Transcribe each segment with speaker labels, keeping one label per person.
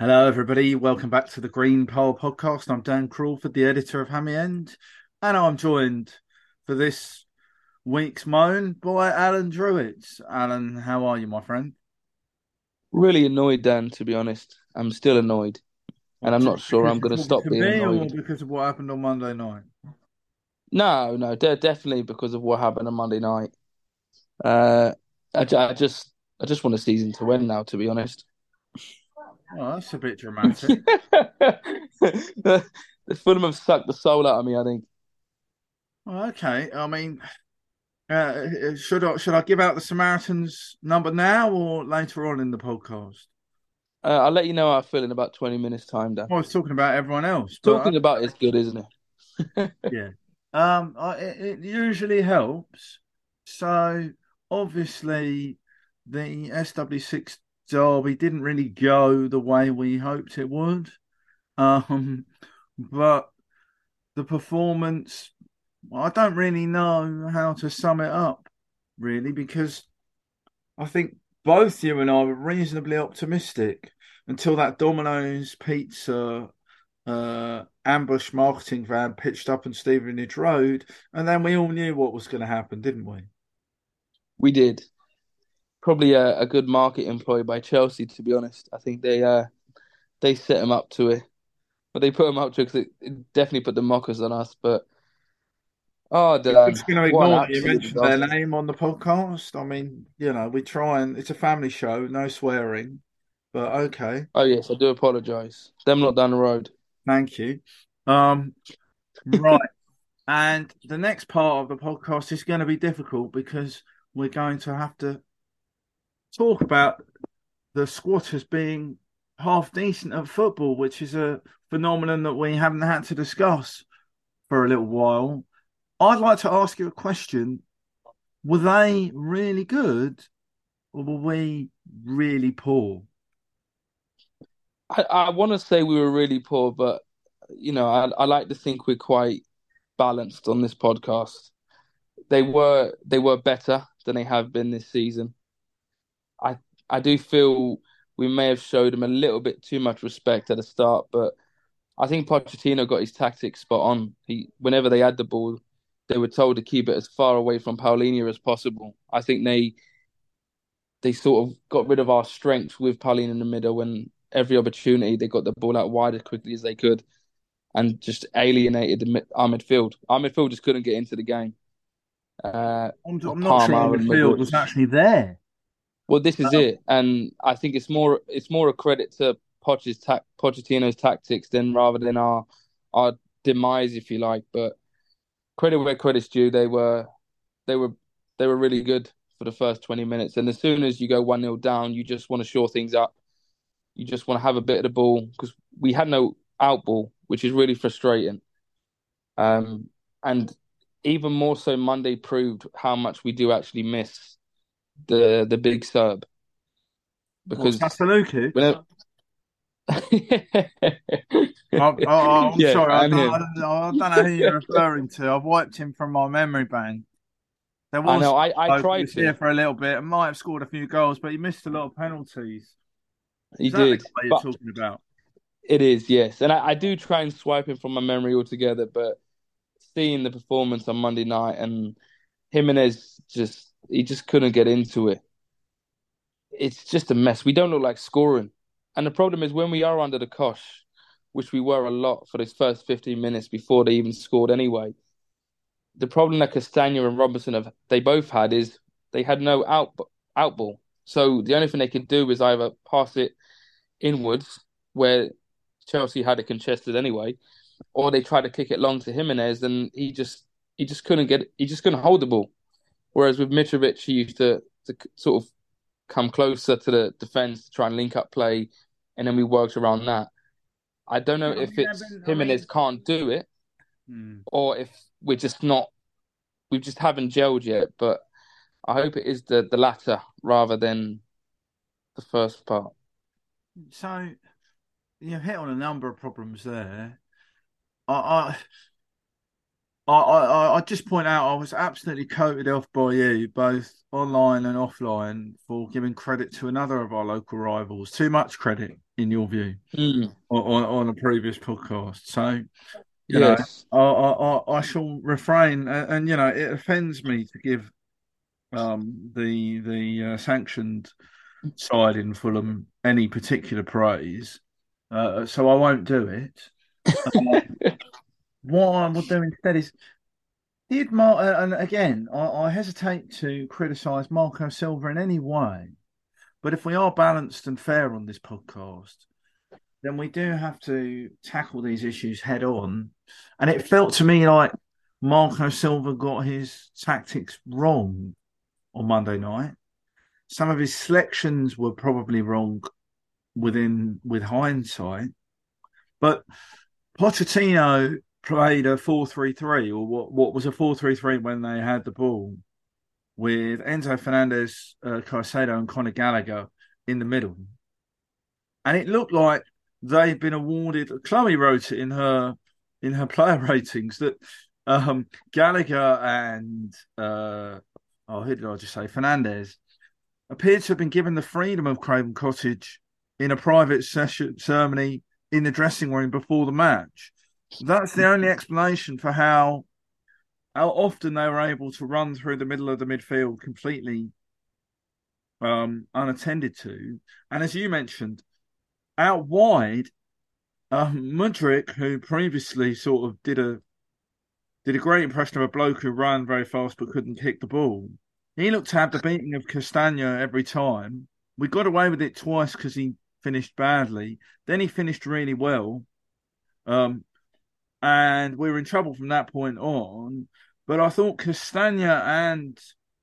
Speaker 1: Hello, everybody. Welcome back to the Green Pole podcast. I'm Dan Crawford, the editor of Hammy End, and I'm joined for this week's moan by Alan Drewett. Alan, how are you, my friend?
Speaker 2: Really annoyed, Dan. To be honest, I'm still annoyed, and I'm not sure I'm going to stop being annoyed.
Speaker 1: because of what happened on Monday night?
Speaker 2: No, no, de- definitely because of what happened on Monday night. Uh, I, I just, I just want a season to win now. To be honest.
Speaker 1: Well, that's a bit dramatic.
Speaker 2: the, the Fulham have sucked the soul out of me. I think.
Speaker 1: Well, okay. I mean, uh, should I should I give out the Samaritans number now or later on in the podcast?
Speaker 2: Uh, I'll let you know how I feel in about twenty minutes' time. Dan.
Speaker 1: I was talking about everyone else.
Speaker 2: Talking about is good, isn't
Speaker 1: it? yeah. Um, it, it usually helps. So obviously, the SW6 derby didn't really go the way we hoped it would. Um, but the performance, I don't really know how to sum it up, really, because I think both you and I were reasonably optimistic until that Domino's Pizza uh, ambush marketing van pitched up on Stevenage Road, and then we all knew what was going to happen, didn't we?
Speaker 2: We did probably a, a good market employ by Chelsea. To be honest, I think they uh, they set him up to it, but they put him up to it because it, it, definitely put the mockers on us. But oh, Dan,
Speaker 1: I'm just going to ignore you mentioned their name on the podcast. I mean, you know, we try and it's a family show, no swearing, but okay.
Speaker 2: Oh yes, I do apologise. Them not down the road.
Speaker 1: Thank you. Um, right. And the next part of the podcast is going to be difficult because we're going to have to talk about the squatters being half decent at football, which is a phenomenon that we haven't had to discuss for a little while. I'd like to ask you a question. Were they really good or were we really poor?
Speaker 2: I, I want to say we were really poor, but you know, I, I like to think we're quite balanced on this podcast. They were they were better than they have been this season. I I do feel we may have showed him a little bit too much respect at the start, but I think Pochettino got his tactics spot on. He whenever they had the ball, they were told to keep it as far away from Palhinha as possible. I think they they sort of got rid of our strength with Palhinha in the middle when every opportunity they got the ball out wide as quickly as they could and just alienated the, our midfield. Our midfield just couldn't get into the game.
Speaker 1: Uh, I'm, I'm not sure our midfield was actually there.
Speaker 2: Well, this is it, and I think it's more it's more a credit to Poch's ta- Pochettino's tactics than rather than our our demise, if you like. But credit where credit's due, they were they were they were really good for the first twenty minutes, and as soon as you go one 0 down, you just want to shore things up. You just want to have a bit of the ball because we had no out ball, which is really frustrating. Um, and even more so, Monday proved how much we do actually miss the the big sub
Speaker 1: because Sassaluku.
Speaker 2: Whenever...
Speaker 1: Oh, oh, oh, I'm yeah, sorry, I don't, I, don't, I don't, know who you're referring to. I've wiped him from my memory bank.
Speaker 2: There was I know. I, I tried
Speaker 1: to. here for a little bit. I might have scored a few goals, but he missed a lot of penalties.
Speaker 2: He is did.
Speaker 1: What you're talking about?
Speaker 2: It is, yes, and I, I do try and swipe him from my memory altogether. But seeing the performance on Monday night and Jimenez just he just couldn't get into it. It's just a mess. We don't look like scoring. And the problem is when we are under the cosh, which we were a lot for those first 15 minutes before they even scored anyway, the problem that Castagna and Robinson have they both had is they had no out ball. So the only thing they could do is either pass it inwards where Chelsea had it contested anyway, or they tried to kick it long to Jimenez and he just he just couldn't get he just couldn't hold the ball. Whereas with Mitrovic, he used to, to sort of come closer to the defense, to try and link up play, and then we worked around that. I don't know if it's him and his can't do it, hmm. or if we're just not, we just haven't gelled yet. But I hope it is the the latter rather than the first part.
Speaker 1: So you've hit on a number of problems there. I, I I, I, I just point out I was absolutely coated off by you, both online and offline, for giving credit to another of our local rivals. Too much credit, in your view,
Speaker 2: mm.
Speaker 1: on, on a previous podcast. So, you yes. know, I, I, I shall refrain, and, and, you know, it offends me to give um, the the uh, sanctioned side in Fulham any particular praise, uh, so I won't do it. Um, what I will do instead is did uh, and again, I, I hesitate to criticise Marco Silva in any way, but if we are balanced and fair on this podcast, then we do have to tackle these issues head on. And it felt to me like Marco Silva got his tactics wrong on Monday night. Some of his selections were probably wrong within with hindsight, but Pochettino played a four-three-three, or what what was a four-three-three when they had the ball, with Enzo Fernandez, uh, Caicedo, and Conor Gallagher in the middle, and it looked like they've been awarded. Chloe wrote it in her in her player ratings that um, Gallagher and uh, oh, who did I just say? Fernandez appeared to have been given the freedom of Craven Cottage in a private session ceremony in the dressing room before the match. That's the only explanation for how how often they were able to run through the middle of the midfield completely um, unattended to. And as you mentioned, out wide, um, Mudryk, who previously sort of did a did a great impression of a bloke who ran very fast but couldn't kick the ball. He looked to have the beating of Castagna every time. We got away with it twice because he finished badly. Then he finished really well. Um, and we were in trouble from that point on. But I thought Castagna and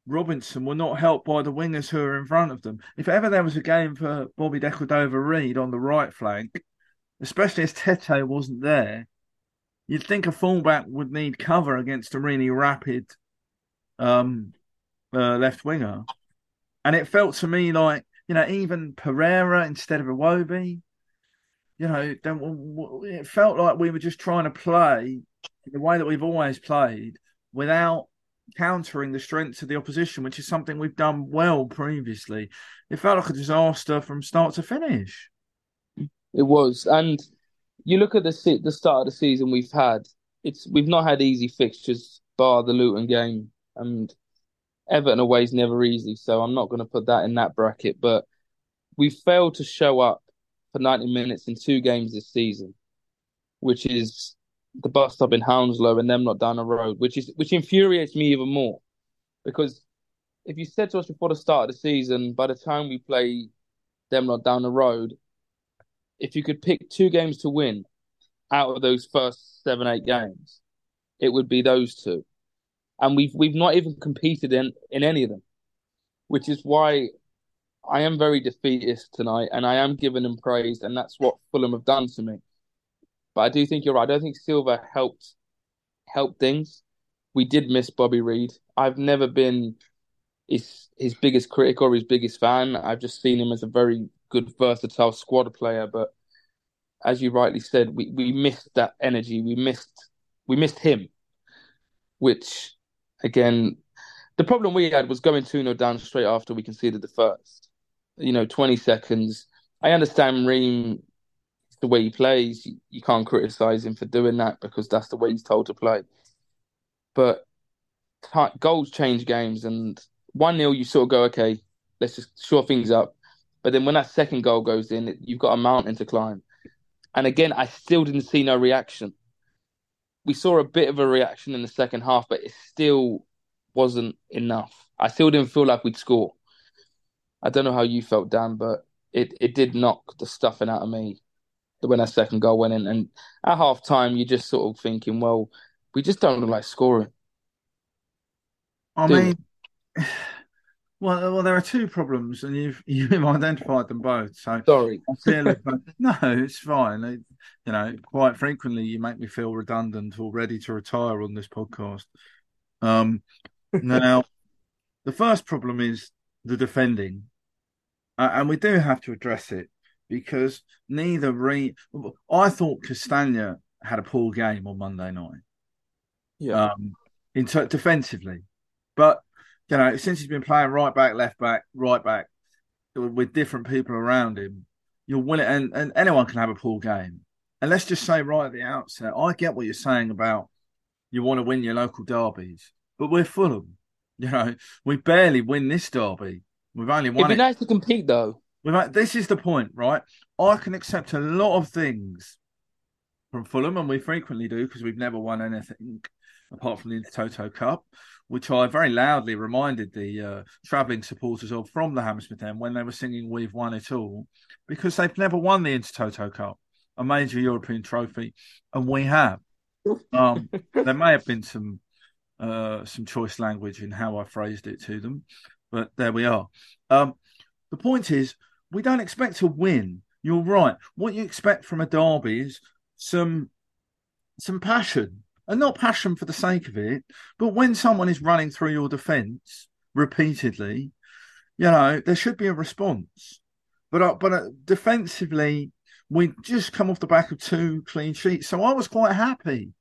Speaker 1: Robinson were not helped by the wingers who were in front of them. If ever there was a game for Bobby Decordova-Reid on the right flank, especially as Tete wasn't there, you'd think a fullback would need cover against a really rapid um, uh, left winger. And it felt to me like, you know, even Pereira instead of Iwobi, you know, it felt like we were just trying to play the way that we've always played without countering the strengths of the opposition, which is something we've done well previously. It felt like a disaster from start to finish.
Speaker 2: It was, and you look at the the start of the season we've had. It's we've not had easy fixtures, bar the Luton game, and Everton away is never easy. So I'm not going to put that in that bracket. But we failed to show up for 90 minutes in two games this season, which is the bus stop in Hounslow and them not down the road, which is which infuriates me even more. Because if you said to us before the start of the season, by the time we play them not down the road, if you could pick two games to win out of those first seven, eight games, it would be those two. And we've we've not even competed in, in any of them. Which is why I am very defeatist tonight, and I am giving them praise, and that's what Fulham have done to me. But I do think you're right. I don't think Silva helped help things. We did miss Bobby Reid. I've never been his his biggest critic or his biggest fan. I've just seen him as a very good, versatile squad player. But as you rightly said, we, we missed that energy. We missed we missed him, which again, the problem we had was going 2 0 down straight after we conceded the first you know, 20 seconds. I understand Ream, the way he plays, you, you can't criticize him for doing that because that's the way he's told to play. But t- goals change games, and 1 0, you sort of go, okay, let's just shore things up. But then when that second goal goes in, you've got a mountain to climb. And again, I still didn't see no reaction. We saw a bit of a reaction in the second half, but it still wasn't enough. I still didn't feel like we'd score. I don't know how you felt, Dan, but it, it did knock the stuffing out of me when that second goal went in. And at half time, you're just sort of thinking, well, we just don't look like scoring.
Speaker 1: I mean, well, well, there are two problems, and you've you've identified them both. So
Speaker 2: sorry,
Speaker 1: no, it's fine. You know, quite frequently, you make me feel redundant or ready to retire on this podcast. Um, now, the first problem is the defending, uh, and we do have to address it because neither re. I thought Castagna had a poor game on Monday night.
Speaker 2: Yeah.
Speaker 1: Um, in ter- defensively, but you know, since he's been playing right back, left back, right back with different people around him, you're willing, and, and anyone can have a poor game. And let's just say right at the outset, I get what you're saying about you want to win your local derbies, but we're Fulham. You know, we barely win this derby. We've only won.
Speaker 2: It'd be
Speaker 1: it.
Speaker 2: nice to compete though.
Speaker 1: This is the point, right? I can accept a lot of things from Fulham, and we frequently do because we've never won anything apart from the Toto Cup, which I very loudly reminded the uh, travelling supporters of from the Hammersmith End when they were singing "We've won it all," because they've never won the Intertoto Cup, a major European trophy, and we have. Um, there may have been some uh, some choice language in how I phrased it to them, but there we are. Um, the point is, we don't expect to win. You're right. What you expect from a derby is some some passion, and not passion for the sake of it, but when someone is running through your defence repeatedly, you know there should be a response. But uh, but uh, defensively, we just come off the back of two clean sheets, so I was quite happy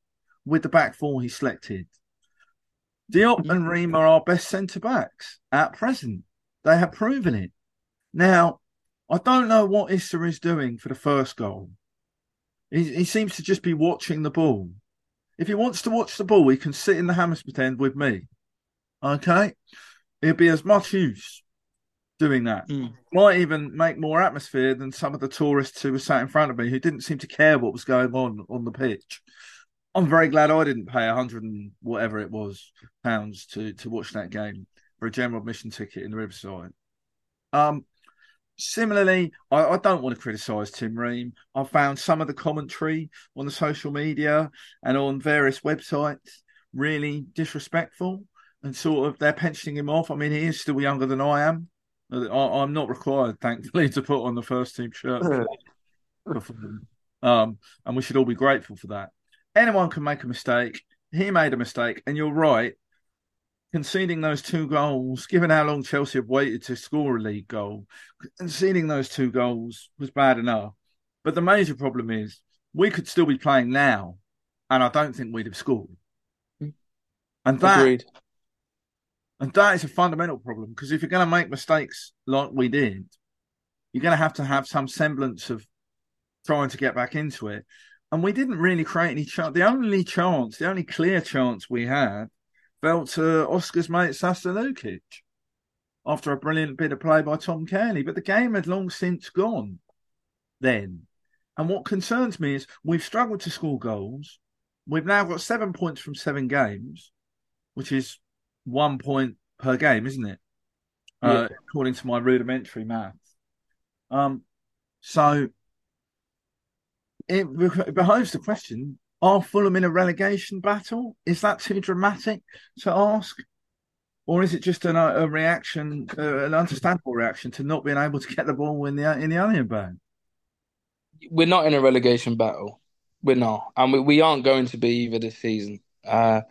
Speaker 1: with the back four he selected. Diop and Ream are our best centre backs at present. They have proven it. Now, I don't know what Issa is doing for the first goal. He, he seems to just be watching the ball. If he wants to watch the ball, he can sit in the Hammersmith end with me. Okay? It'd be as much use doing that.
Speaker 2: Mm.
Speaker 1: Might even make more atmosphere than some of the tourists who were sat in front of me who didn't seem to care what was going on on the pitch. I'm very glad I didn't pay a hundred and whatever it was pounds to to watch that game for a general admission ticket in the Riverside. Um, similarly, I, I don't want to criticise Tim Ream. I found some of the commentary on the social media and on various websites really disrespectful and sort of they're pensioning him off. I mean, he is still younger than I am. I, am not required, thankfully, to put on the first team shirt. um, and we should all be grateful for that anyone can make a mistake. He made a mistake, and you're right. Conceding those two goals, given how long Chelsea have waited to score a league goal, conceding those two goals was bad enough. But the major problem is we could still be playing now, and I don't think we'd have scored. Mm. And that,
Speaker 2: Agreed.
Speaker 1: and that is a fundamental problem because if you're going to make mistakes like we did, you're going to have to have some semblance of trying to get back into it and we didn't really create any chance. The only chance, the only clear chance we had, fell to Oscar's mate Sasa Lukic after a brilliant bit of play by Tom Cairney. But the game had long since gone then. And what concerns me is we've struggled to score goals. We've now got seven points from seven games, which is one point per game, isn't it? Uh, yeah. Uh, according to my rudimentary math. Um, so it behoves the question: Are Fulham in a relegation battle? Is that too dramatic to ask, or is it just an, a reaction, uh, an understandable reaction to not being able to get the ball in the in the onion bag?
Speaker 2: We're not in a relegation battle. We're not, and we, we aren't going to be either this season. Uh,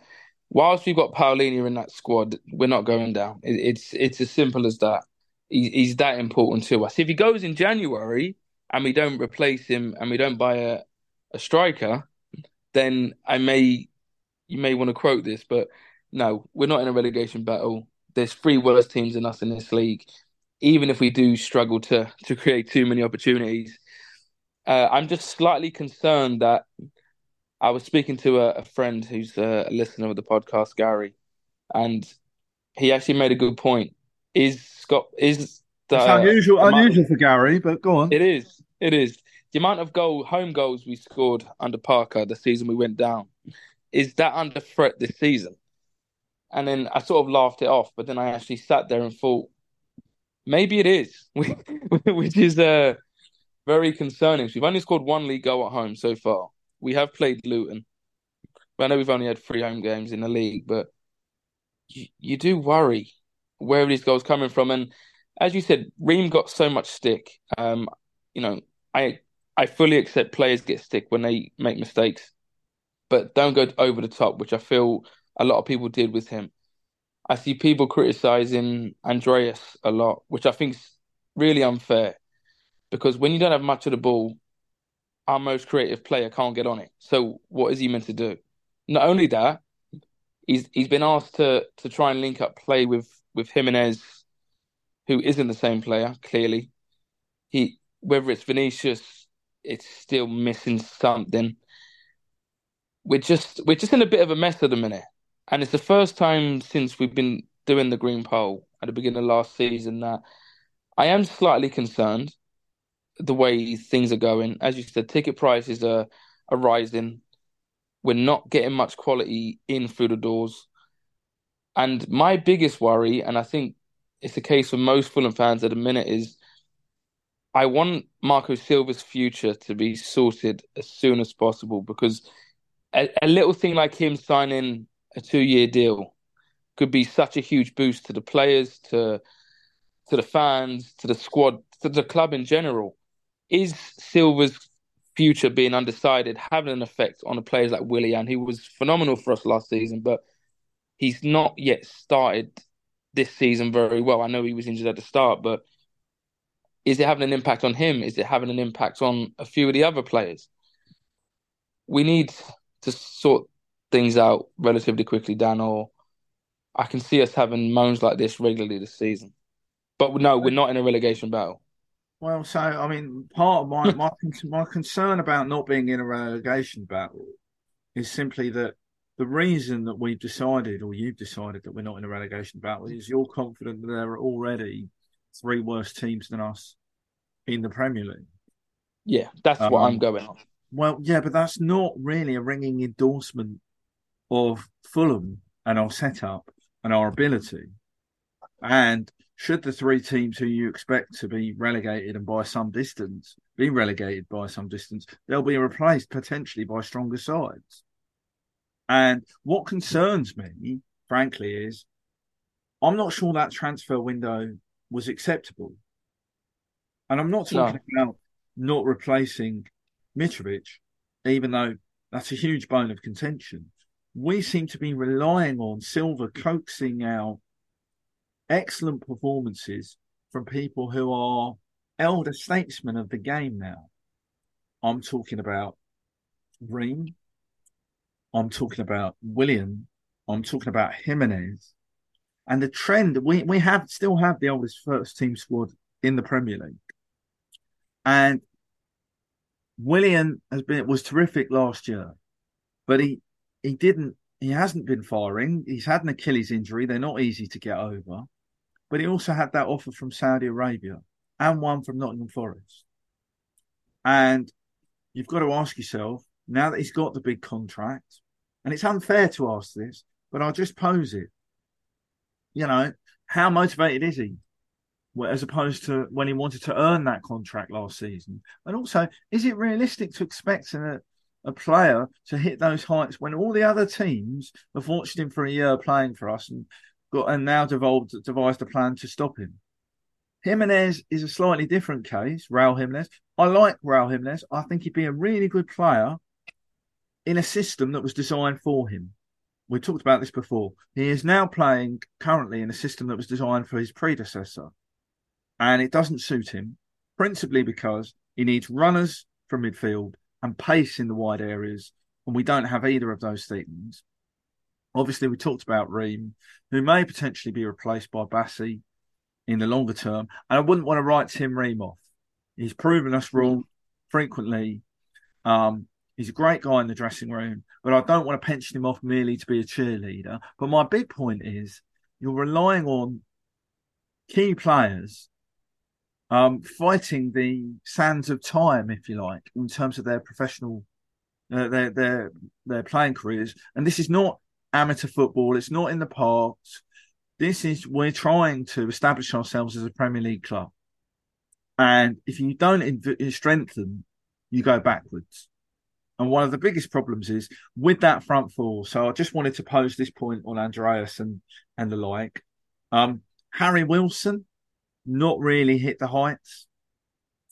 Speaker 2: whilst we've got Palhinha in that squad, we're not going down. It, it's it's as simple as that. He, he's that important to us. If he goes in January and we don't replace him and we don't buy a, a striker, then I may you may want to quote this, but no, we're not in a relegation battle. There's three worse teams than us in this league. Even if we do struggle to to create too many opportunities, uh, I'm just slightly concerned that I was speaking to a, a friend who's a listener of the podcast, Gary, and he actually made a good point. Is Scott is
Speaker 1: it's unusual, unusual for Gary, but go on.
Speaker 2: It is. It is. The amount of goal home goals we scored under Parker the season we went down is that under threat this season. And then I sort of laughed it off, but then I actually sat there and thought, maybe it is, which is uh, very concerning. We've only scored one league goal at home so far. We have played Luton. I know we've only had three home games in the league, but you, you do worry where these goals coming from. And as you said, Ream got so much stick. Um, you know, I I fully accept players get stick when they make mistakes, but don't go over the top, which I feel a lot of people did with him. I see people criticizing Andreas a lot, which I think is really unfair because when you don't have much of the ball, our most creative player can't get on it. So what is he meant to do? Not only that, he's he's been asked to to try and link up play with with Jimenez, who isn't the same player. Clearly, he whether it's Vinicius, it's still missing something. We're just we're just in a bit of a mess at the minute, and it's the first time since we've been doing the green poll at the beginning of last season that I am slightly concerned the way things are going. As you said, ticket prices are are rising. We're not getting much quality in through the doors. And my biggest worry, and I think it's the case for most Fulham fans at the minute, is I want Marco Silva's future to be sorted as soon as possible because a, a little thing like him signing a two year deal could be such a huge boost to the players, to to the fans, to the squad, to the club in general. Is Silva's future being undecided having an effect on the players like Willian? He was phenomenal for us last season, but he's not yet started this season very well. I know he was injured at the start, but is it having an impact on him? Is it having an impact on a few of the other players? We need to sort things out relatively quickly, Dan, or I can see us having moans like this regularly this season. But no, we're not in a relegation battle.
Speaker 1: Well, so I mean, part of my my my concern about not being in a relegation battle is simply that the reason that we've decided, or you've decided, that we're not in a relegation battle is you're confident that there are already three worse teams than us in the Premier League.
Speaker 2: Yeah, that's um, what I'm um, going on.
Speaker 1: Well, yeah, but that's not really a ringing endorsement of Fulham and our setup and our ability. And should the three teams who you expect to be relegated and by some distance be relegated by some distance, they'll be replaced potentially by stronger sides. And what concerns me, frankly, is I'm not sure that transfer window was acceptable. And I'm not talking no. about not replacing Mitrovic, even though that's a huge bone of contention. We seem to be relying on Silva coaxing out excellent performances from people who are elder statesmen of the game now. I'm talking about Ream. I'm talking about Willian. I'm talking about Jimenez. And the trend we we have still have the oldest first team squad in the Premier League. And Willian has been was terrific last year, but he he didn't he hasn't been firing. He's had an Achilles injury. They're not easy to get over. But he also had that offer from Saudi Arabia and one from Nottingham Forest. And you've got to ask yourself now that he's got the big contract, and it's unfair to ask this, but I'll just pose it. You know, how motivated is he? As opposed to when he wanted to earn that contract last season. And also, is it realistic to expect a, a player to hit those heights when all the other teams have watched him for a year playing for us and got and now devolved devised a plan to stop him. Jimenez is a slightly different case. Raul Jimenez. I like Raul Jimenez. I think he'd be a really good player in a system that was designed for him. We talked about this before. He is now playing currently in a system that was designed for his predecessor, and it doesn't suit him, principally because he needs runners from midfield and pace in the wide areas, and we don't have either of those things. Obviously, we talked about Ream, who may potentially be replaced by Bassi in the longer term. And I wouldn't want to write Tim Ream off. He's proven us wrong frequently. Um, he's a great guy in the dressing room, but I don't want to pension him off merely to be a cheerleader. But my big point is you're relying on key players um, fighting the sands of time, if you like, in terms of their professional, uh, their their their playing careers. And this is not amateur football. It's not in the parks. This is we're trying to establish ourselves as a Premier League club, and if you don't strengthen, you go backwards. And one of the biggest problems is with that front four. So I just wanted to pose this point on Andreas and and the like. Um, Harry Wilson, not really hit the heights.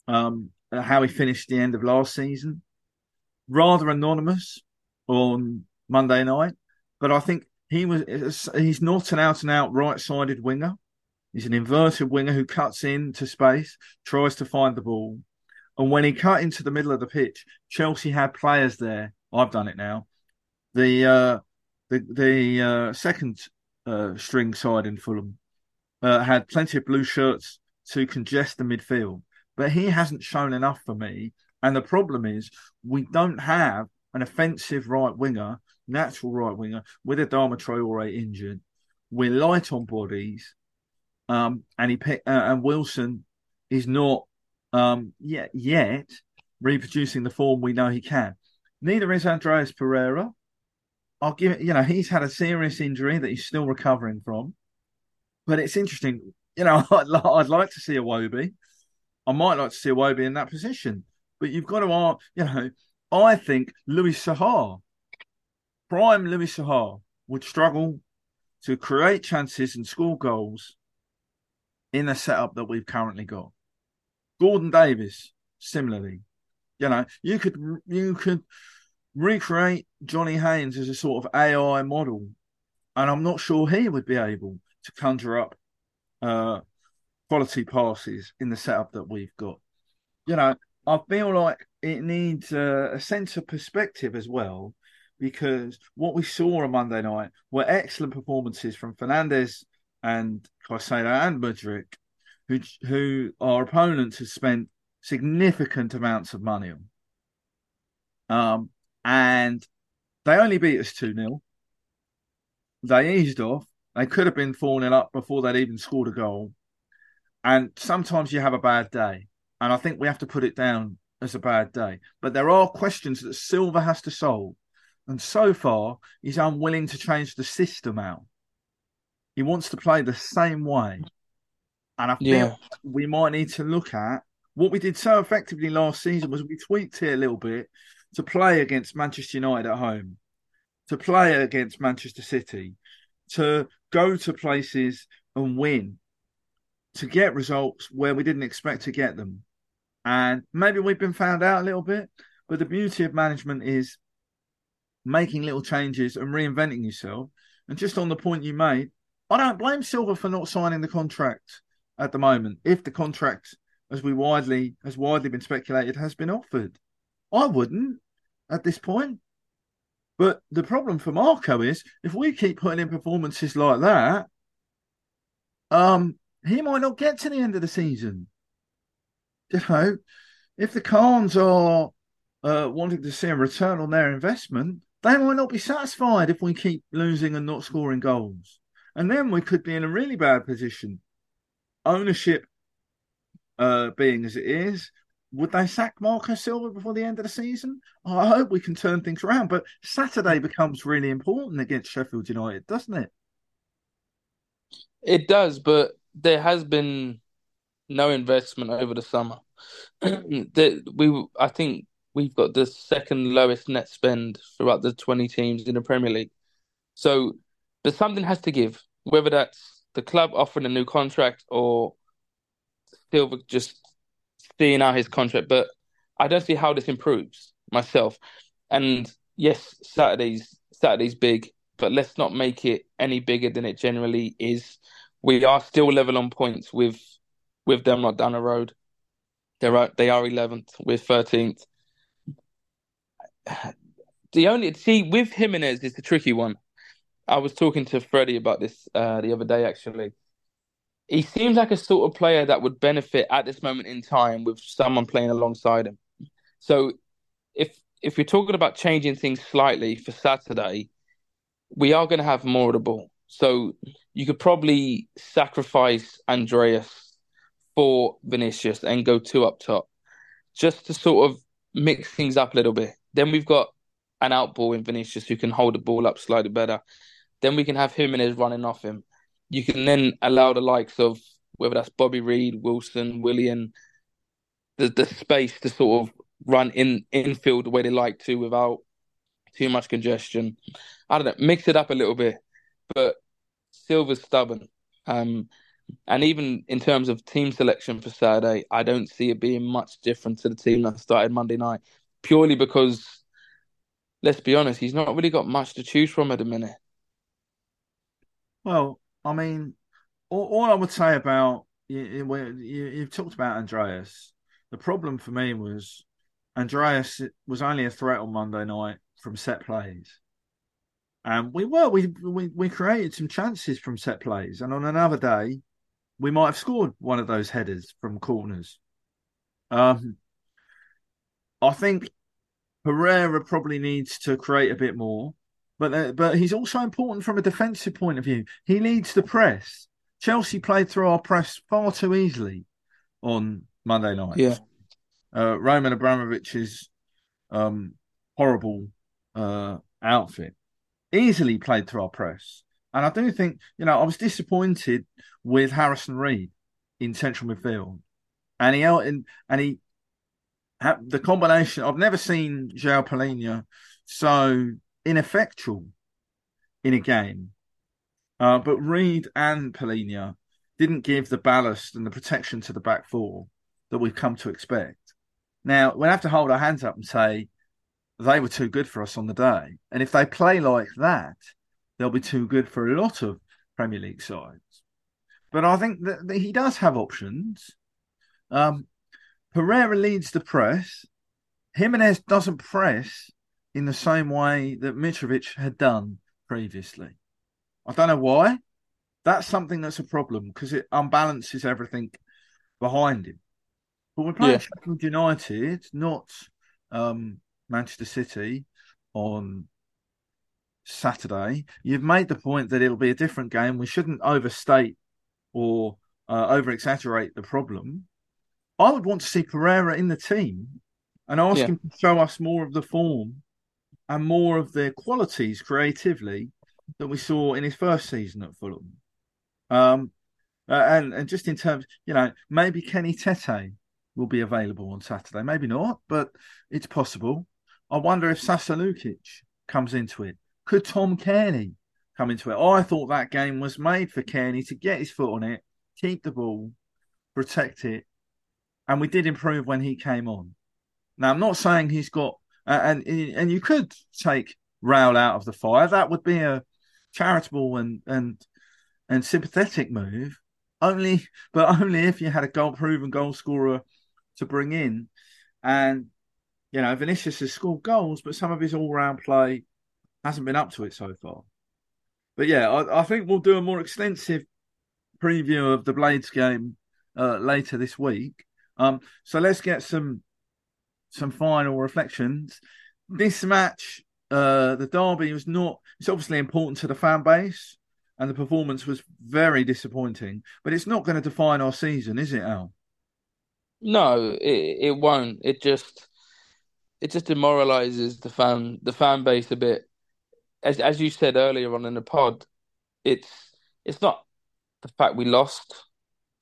Speaker 1: Um, how he finished the end of last season, rather anonymous on Monday night. But I think he was he's not an out and out right sided winger. He's an inverted winger who cuts into space, tries to find the ball. And when he cut into the middle of the pitch, Chelsea had players there. I've done it now. The uh, the the uh, second uh, string side in Fulham uh, had plenty of blue shirts to congest the midfield, but he hasn't shown enough for me. And the problem is we don't have an offensive right winger, natural right winger, with Adama Traore injured. We're light on bodies, um, and he uh, and Wilson is not um, yet yet reproducing the form we know he can. Neither is Andreas Pereira. I'll give it, you know, he's had a serious injury that he's still recovering from. But it's interesting, you know, I'd, I'd like to see Iwobi. I might like to see Iwobi in that position. But you've got to, ask you know, I think Louis Saha, prime Louis Saha, would struggle to create chances and score goals in the setup that we've currently got. Gordon Davies, similarly, you know, you could you could recreate Johnny Haynes as a sort of AI model, and I'm not sure he would be able to conjure up uh, quality passes in the setup that we've got. You know, I feel like it needs uh, a sense of perspective as well, because what we saw on Monday night were excellent performances from Fernandez and Caicedo and Mudryk, who who our opponents have spent significant amounts of money on. Um, and they only beat us 2 0. They eased off. They could have been 4 0 up before they'd even scored a goal. And sometimes you have a bad day. And I think we have to put it down as a bad day. But there are questions that Silva has to solve. And so far, he's unwilling to change the system out. He wants to play the same way. And I think yeah. we might need to look at what we did so effectively last season was we tweaked it a little bit to play against Manchester United at home, to play against Manchester City, to go to places and win, to get results where we didn't expect to get them. And maybe we've been found out a little bit, but the beauty of management is making little changes and reinventing yourself. And just on the point you made, I don't blame Silva for not signing the contract at the moment. If the contract, as we widely has widely been speculated, has been offered, I wouldn't at this point. But the problem for Marco is if we keep putting in performances like that, um, he might not get to the end of the season. You know, if the Khans are uh, wanting to see a return on their investment, they might not be satisfied if we keep losing and not scoring goals. And then we could be in a really bad position. Ownership uh, being as it is, would they sack Marco Silva before the end of the season? I hope we can turn things around. But Saturday becomes really important against Sheffield United, doesn't it?
Speaker 2: It does, but there has been no investment over the summer. we, I think, we've got the second lowest net spend throughout the twenty teams in the Premier League. So, but something has to give. Whether that's the club offering a new contract or Silva just seeing out his contract, but I don't see how this improves myself. And yes, Saturday's Saturday's big, but let's not make it any bigger than it generally is. We are still level on points with with them not down the road. They're they are eleventh, we're thirteenth. The only see with Jimenez is the tricky one. I was talking to Freddie about this uh, the other day actually he seems like a sort of player that would benefit at this moment in time with someone playing alongside him. So if if we're talking about changing things slightly for Saturday, we are going to have more of the ball. So you could probably sacrifice Andreas for Vinicius and go two up top, just to sort of mix things up a little bit. Then we've got an outball in Vinicius who can hold the ball up slightly better. Then we can have Jimenez running off him you can then allow the likes of whether that's Bobby Reid, Wilson, Willian, the the space to sort of run in infield the way they like to without too much congestion. I don't know, mix it up a little bit, but Silva's stubborn. Um, and even in terms of team selection for Saturday, I don't see it being much different to the team that started Monday night, purely because, let's be honest, he's not really got much to choose from at the minute.
Speaker 1: Well, I mean, all, all I would say about you, you, you've talked about Andreas. The problem for me was Andreas was only a threat on Monday night from set plays. And we were we, we we created some chances from set plays, and on another day, we might have scored one of those headers from corners. Um, I think Pereira probably needs to create a bit more, but uh, but he's also important from a defensive point of view. He leads the press. Chelsea played through our press far too easily on Monday night.
Speaker 2: Yeah.
Speaker 1: Uh, Roman Abramovich's um, horrible uh, outfit easily played through our press. And I do think, you know, I was disappointed with Harrison Reed in central midfield. And he and, and he the combination I've never seen João Palhinha so ineffectual in a game. Uh, but Reed and Palhinha didn't give the ballast and the protection to the back four that we've come to expect. Now, we have to hold our hands up and say they were too good for us on the day. And if they play like that, they'll be too good for a lot of Premier League sides. But I think that he does have options. Um, Pereira leads the press. Jimenez doesn't press in the same way that Mitrovic had done previously. I don't know why. That's something that's a problem because it unbalances everything behind him. But we're playing yeah. Sheffield United, not um, Manchester City on Saturday. You've made the point that it'll be a different game. We shouldn't overstate or uh, over exaggerate the problem. I would want to see Pereira in the team and ask yeah. him to show us more of the form and more of the qualities creatively that we saw in his first season at Fulham. Um, uh, and and just in terms, you know, maybe Kenny Tete will be available on Saturday. Maybe not, but it's possible. I wonder if Sasa Lukic comes into it. Could Tom Cairney come into it? I thought that game was made for Cairney to get his foot on it, keep the ball, protect it, and we did improve when he came on. Now I'm not saying he's got, uh, and and you could take Raul out of the fire. That would be a charitable and and and sympathetic move. Only, but only if you had a goal proven goal scorer to bring in, and you know Vinicius has scored goals, but some of his all round play hasn't been up to it so far. But yeah, I, I think we'll do a more extensive preview of the Blades game uh, later this week. Um, so let's get some some final reflections. This match, uh, the derby was not. It's obviously important to the fan base, and the performance was very disappointing. But it's not going to define our season, is it, Al?
Speaker 2: No, it it won't. It just it just demoralizes the fan the fan base a bit. As as you said earlier on in the pod, it's it's not the fact we lost.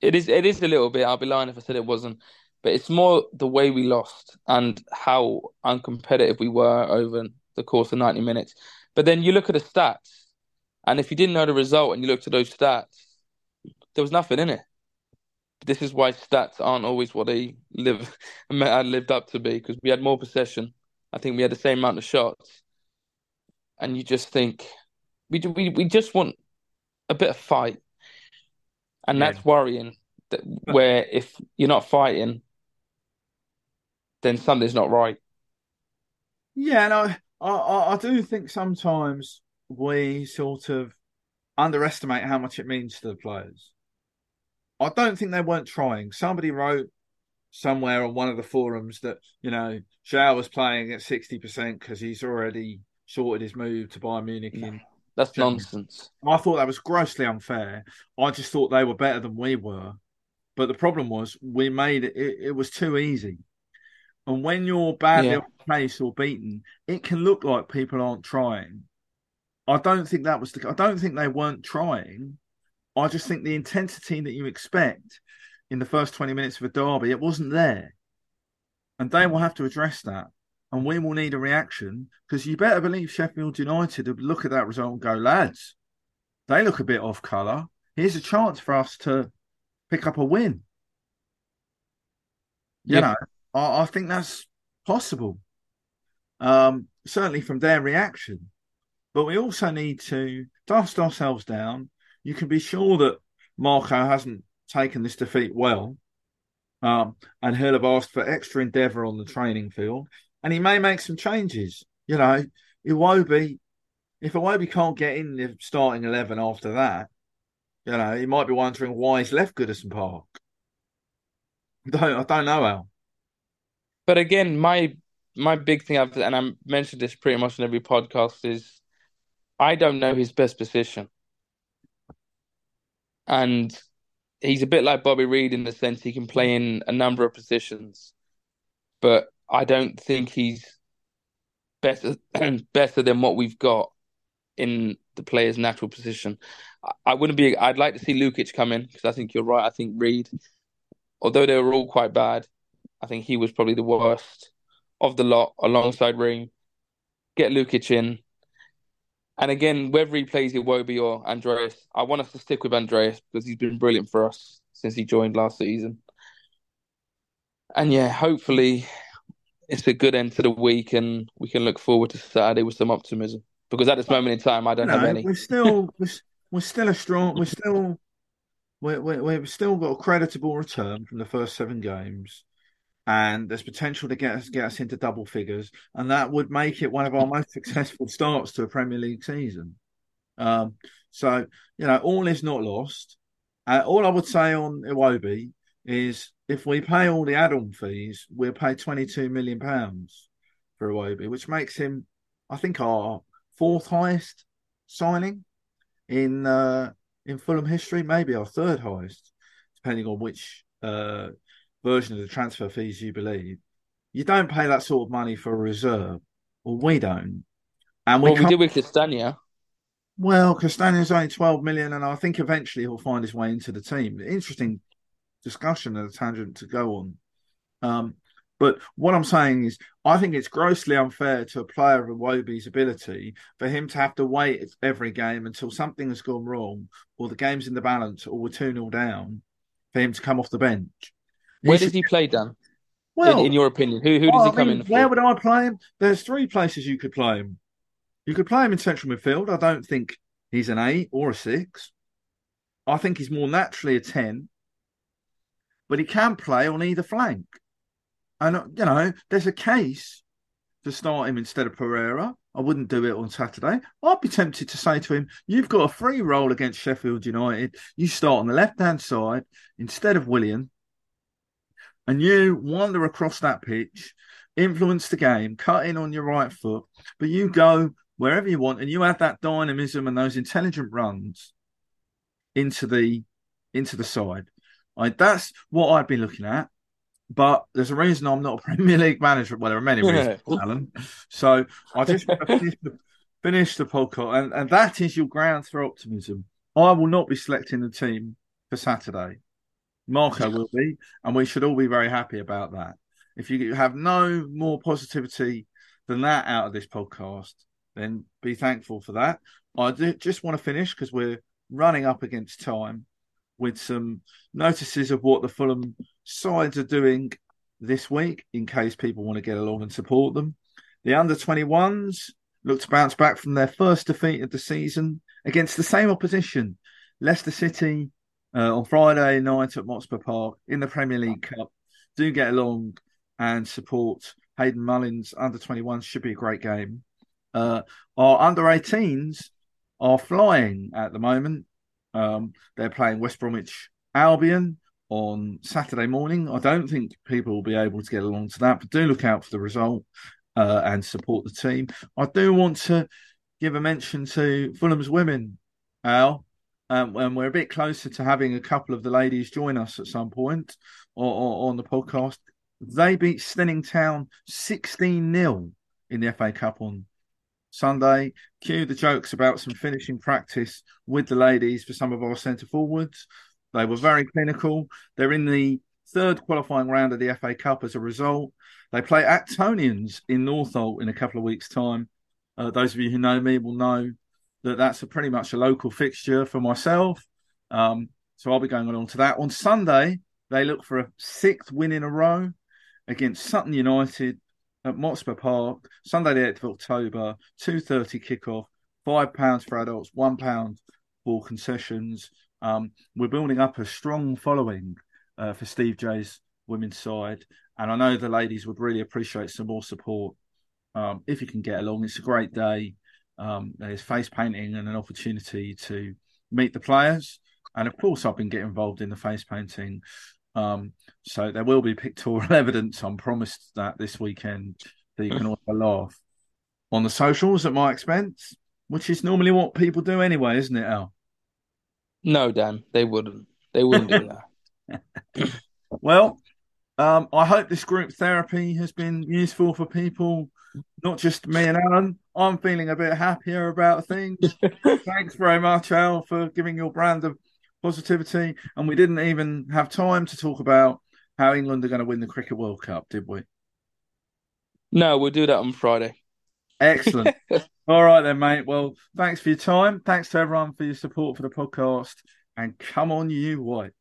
Speaker 2: It is it is a little bit. I'll be lying if I said it wasn't, but it's more the way we lost and how uncompetitive we were over the course of ninety minutes. But then you look at the stats, and if you didn't know the result and you looked at those stats, there was nothing in it. This is why stats aren't always what they live uh, lived up to be because we had more possession. I think we had the same amount of shots, and you just think we we we just want a bit of fight and yeah. that's worrying. That where if you're not fighting, then something's not right.
Speaker 1: Yeah, and I, I, I do think sometimes we sort of underestimate how much it means to the players. I don't think they weren't trying. Somebody wrote somewhere on one of the forums that you know João was playing at sixty percent because he's already sorted his move to Bayern Munich in
Speaker 2: that's nonsense.
Speaker 1: I thought that was grossly unfair. I just thought they were better than we were. But the problem was we made it, it, it was too easy. And when you're badly yeah. placed or beaten, it can look like people aren't trying. I don't think that was the. I don't think they weren't trying. I just think the intensity that you expect in the first twenty minutes of a derby, it wasn't there, and they will have to address that and we will need a reaction because you better believe Sheffield United would look at that result and go, lads, they look a bit off colour. Here's a chance for us to pick up a win. You yeah. know, I, I, think that's possible. Um, certainly from their reaction. But we also need to dust ourselves down. You can be sure that Marco hasn't taken this defeat well. Um, and he'll have asked for extra endeavour on the training field and he may make some changes. You know, Iwobi if Iwobi can't get in the starting eleven after that, you know, he might be wondering why he's left Goodison Park. I don't, I don't know how.
Speaker 2: But again, my my big thing, I've, and I mentioned this pretty much in every podcast, is I don't know his best position, and he's a bit like Bobby Reid in the sense he can play in a number of positions, but I don't think he's better better than what we've got in the player's natural position. I wouldn't be. I'd like to see Lukic come in because I think you're right. I think Reid, although they were all quite bad, I think he was probably the worst of the lot alongside Ream. Get Lukic in. And again, whether he plays Iwobi or Andreas, I want us to stick with Andreas because he's been brilliant for us since he joined last season. And yeah, hopefully it's a good end to the week and we can look forward to Saturday with some optimism. Because at this moment in time, I don't
Speaker 1: No,
Speaker 2: have any.
Speaker 1: we're still we're, we're still a strong. We're still we're, we're, we've still got a creditable return from the first seven games, and there's potential to get us get us into double figures, and that would make it one of our most successful starts to a Premier League season. Um, so you know, all is not lost. Uh, all I would say on Iwobi is if we pay all the add-on fees, we'll pay 22 million pounds for Iwobi, which makes him, I think, our fourth highest signing in uh, in Fulham history, maybe our third highest, depending on which uh, version of the transfer fees you believe. You don't pay that sort of money for a reserve, or we don't. And we,
Speaker 2: Well, we did with Castagna.
Speaker 1: well, Castagna's only 12 million, and I think eventually he'll find his way into the team. Interesting discussion and a tangent to go on. Um, but what I'm saying is, I think it's grossly unfair to a player of Iwobi's ability for him to have to wait every game until something has gone wrong, or the game's in the balance, or we're 2 0 down, for him to come off the bench.
Speaker 2: Where
Speaker 1: He
Speaker 2: does he play, Dan?
Speaker 1: Well,
Speaker 2: in, in your opinion, who who does
Speaker 1: well,
Speaker 2: he
Speaker 1: I
Speaker 2: come
Speaker 1: mean,
Speaker 2: in For?
Speaker 1: Where would I play him? There's three places you could play him. You could play him in central midfield. I don't think he's an eight or a six. I think he's more naturally a ten, but he can play on either flank. And uh, you know, there's a case to start him instead of Pereira. I wouldn't do it on Saturday. I'd be tempted to say to him, "You've got a free role against Sheffield United. You start on the left-hand side instead of Willian, and you wander across that pitch, influence the game, cut in on your right foot, but you go wherever you want, and you add that dynamism and those intelligent runs into the into the side. I, that's what I'd be looking at. But there's a reason I'm not a Premier League manager. Well, there are many reasons, Alan. So I just want to finish the, finish the podcast, and, and that is your grounds for optimism. I will not be selecting the team for Saturday. Marco will be, and we should all be very happy about that. If you have no more positivity than that out of this podcast, then be thankful for that. I do just want to finish because we're running up against time with some notices of what the Fulham sides are doing this week in case people want to get along and support them. The under 21s look to bounce back from their first defeat of the season against the same opposition, Leicester City, uh, on Friday night at Motspur Park in the Premier League Cup. Do get along and support Hayden Mullins under 21s. Should be a great game. Uh, our under 18s are flying at the moment. Um, they're playing West Bromwich Albion on Saturday morning. I don't think people will be able to get along to that, but do look out for the result uh, and support the team. I do want to give a mention to Fulham's women, Al. Um, and we're a bit closer to having a couple of the ladies join us at some point or, or on the podcast. They beat Stenning Town 16 0 in the FA Cup on Sunday. Cue the jokes about some finishing practice with the ladies for some of our centre forwards. They were very clinical. They're in the third qualifying round of the FA Cup as a result. They play Actonians in Northolt in a couple of weeks' time. Uh, those of you who know me will know that that's a pretty much a local fixture for myself. Um, so I'll be going along to that. On Sunday, they look for a sixth win in a row against Sutton United at Motspur Park, Sunday the 8th of October, 2.30 kickoff, £5 for adults, £1 for concessions. Um, we're building up a strong following uh, for Steve J's women's side, and I know the ladies would really appreciate some more support. Um, if you can get along, it's a great day. Um, there's face painting and an opportunity to meet the players. And of course, I've been getting involved in the face painting. Um, so there will be pictorial evidence. I'm promised that this weekend that you can also laugh on the socials at my expense, which is normally what people do anyway, isn't it, Al?
Speaker 2: No, Dan, they wouldn't. They wouldn't do that.
Speaker 1: well, um, I hope this group therapy has been useful for people, not just me and Alan. I'm feeling a bit happier about things. Thanks very much, Al, for giving your brand of positivity. And we didn't even have time to talk about how England are going to win the Cricket World Cup, did we?
Speaker 2: No, we'll do that on Friday.
Speaker 1: Excellent. All right, then, mate. Well, thanks for your time. Thanks to everyone for your support for the podcast. And come on, you whites.